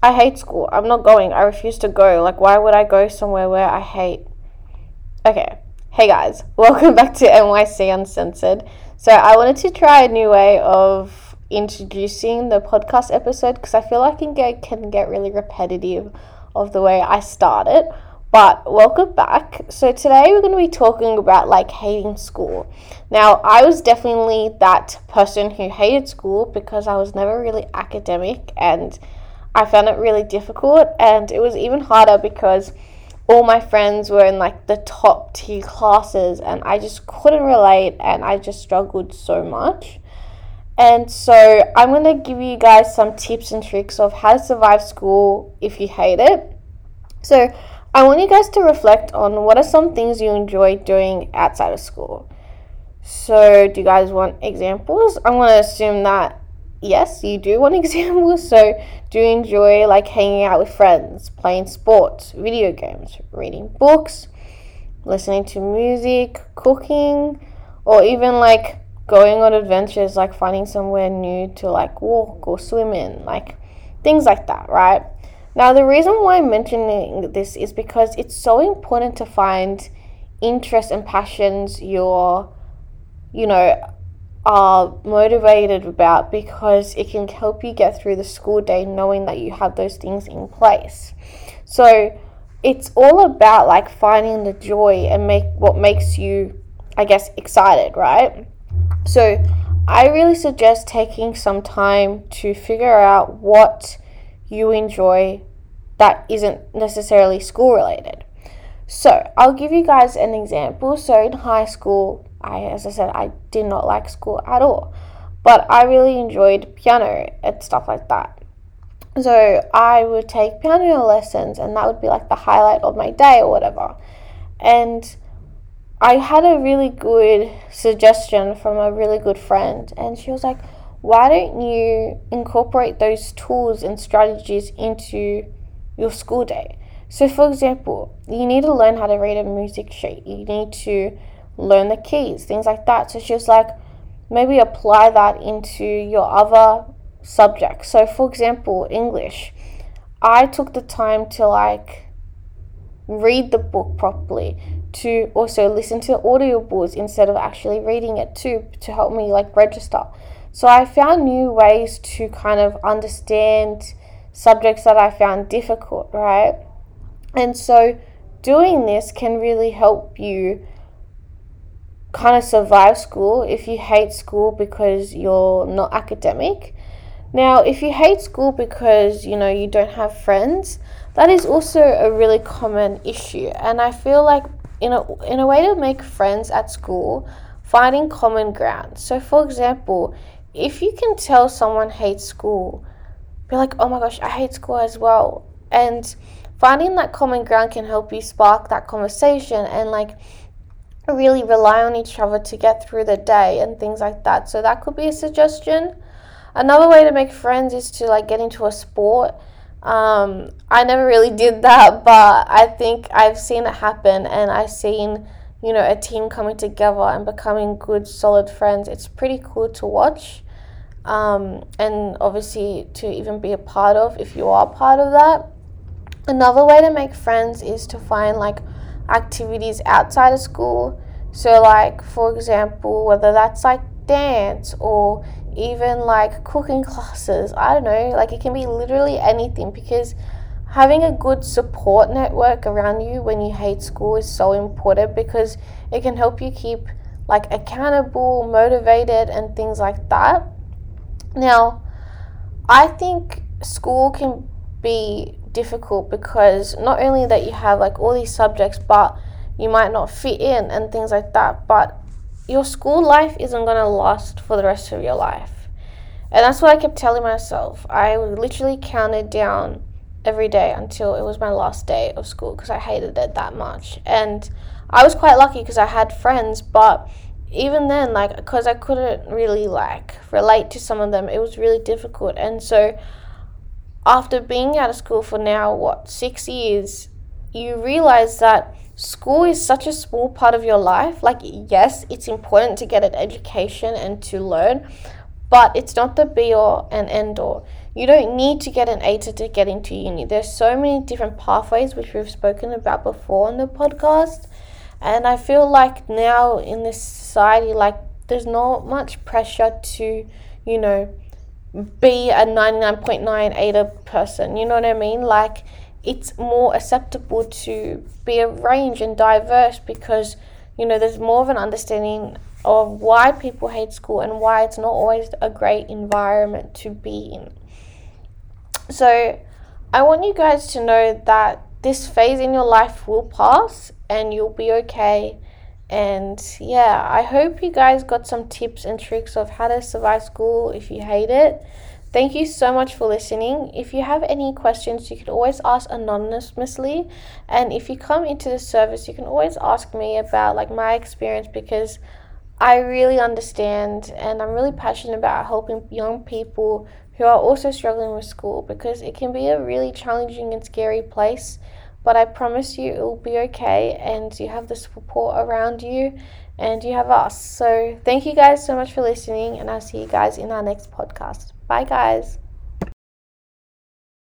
I hate school. I'm not going. I refuse to go. Like, why would I go somewhere where I hate? Okay. Hey guys, welcome back to MYC Uncensored. So, I wanted to try a new way of introducing the podcast episode because I feel like it can get, can get really repetitive of the way I start it. But welcome back. So, today we're going to be talking about like hating school. Now, I was definitely that person who hated school because I was never really academic and I found it really difficult, and it was even harder because all my friends were in like the top tier classes, and I just couldn't relate, and I just struggled so much. And so, I'm going to give you guys some tips and tricks of how to survive school if you hate it. So, I want you guys to reflect on what are some things you enjoy doing outside of school. So, do you guys want examples? I'm going to assume that yes, you do want examples. So, do enjoy like hanging out with friends, playing sports, video games, reading books, listening to music, cooking, or even like going on adventures like finding somewhere new to like walk or swim in, like things like that, right? Now, the reason why I'm mentioning this is because it's so important to find interests and passions you're, you know, are motivated about because it can help you get through the school day knowing that you have those things in place. So it's all about like finding the joy and make what makes you I guess excited, right? So I really suggest taking some time to figure out what you enjoy that isn't necessarily school related. So, I'll give you guys an example. So, in high school, I, as I said, I did not like school at all, but I really enjoyed piano and stuff like that. So I would take piano lessons, and that would be like the highlight of my day or whatever. And I had a really good suggestion from a really good friend, and she was like, Why don't you incorporate those tools and strategies into your school day? So, for example, you need to learn how to read a music sheet, you need to learn the keys, things like that. So she was like, maybe apply that into your other subjects. So, for example, English, I took the time to like read the book properly, to also listen to audiobooks instead of actually reading it too, to help me like register. So, I found new ways to kind of understand subjects that I found difficult, right? And so, doing this can really help you kind of survive school if you hate school because you're not academic. Now, if you hate school because you know you don't have friends, that is also a really common issue. And I feel like in a in a way to make friends at school, finding common ground. So, for example, if you can tell someone hates school, be like, "Oh my gosh, I hate school as well," and finding that common ground can help you spark that conversation and like really rely on each other to get through the day and things like that. So that could be a suggestion. Another way to make friends is to like get into a sport. Um, I never really did that, but I think I've seen it happen and I've seen, you know, a team coming together and becoming good, solid friends. It's pretty cool to watch. Um, and obviously to even be a part of if you are part of that. Another way to make friends is to find like activities outside of school. So, like, for example, whether that's like dance or even like cooking classes, I don't know, like, it can be literally anything because having a good support network around you when you hate school is so important because it can help you keep like accountable, motivated, and things like that. Now, I think school can be difficult because not only that you have like all these subjects, but you might not fit in and things like that. But your school life isn't going to last for the rest of your life. And that's what I kept telling myself. I literally counted down every day until it was my last day of school because I hated it that much. And I was quite lucky because I had friends, but even then, like, because I couldn't really like relate to some of them, it was really difficult. And so after being out of school for now, what, six years, you realize that school is such a small part of your life. Like, yes, it's important to get an education and to learn, but it's not the be all and end all. you don't need to get an ATAR to get into uni. There's so many different pathways, which we've spoken about before on the podcast. And I feel like now in this society, like there's not much pressure to, you know, be a 99.9 ATAR person. You know what I mean? Like it's more acceptable to be a range and diverse because, you know, there's more of an understanding of why people hate school and why it's not always a great environment to be in. So, I want you guys to know that this phase in your life will pass and you'll be okay. And yeah, I hope you guys got some tips and tricks of how to survive school if you hate it. Thank you so much for listening. If you have any questions, you can always ask anonymously. And if you come into the service, you can always ask me about like my experience because I really understand and I'm really passionate about helping young people who are also struggling with school because it can be a really challenging and scary place. But I promise you it will be okay and you have the support around you and you have us. So thank you guys so much for listening and I'll see you guys in our next podcast. Bye guys.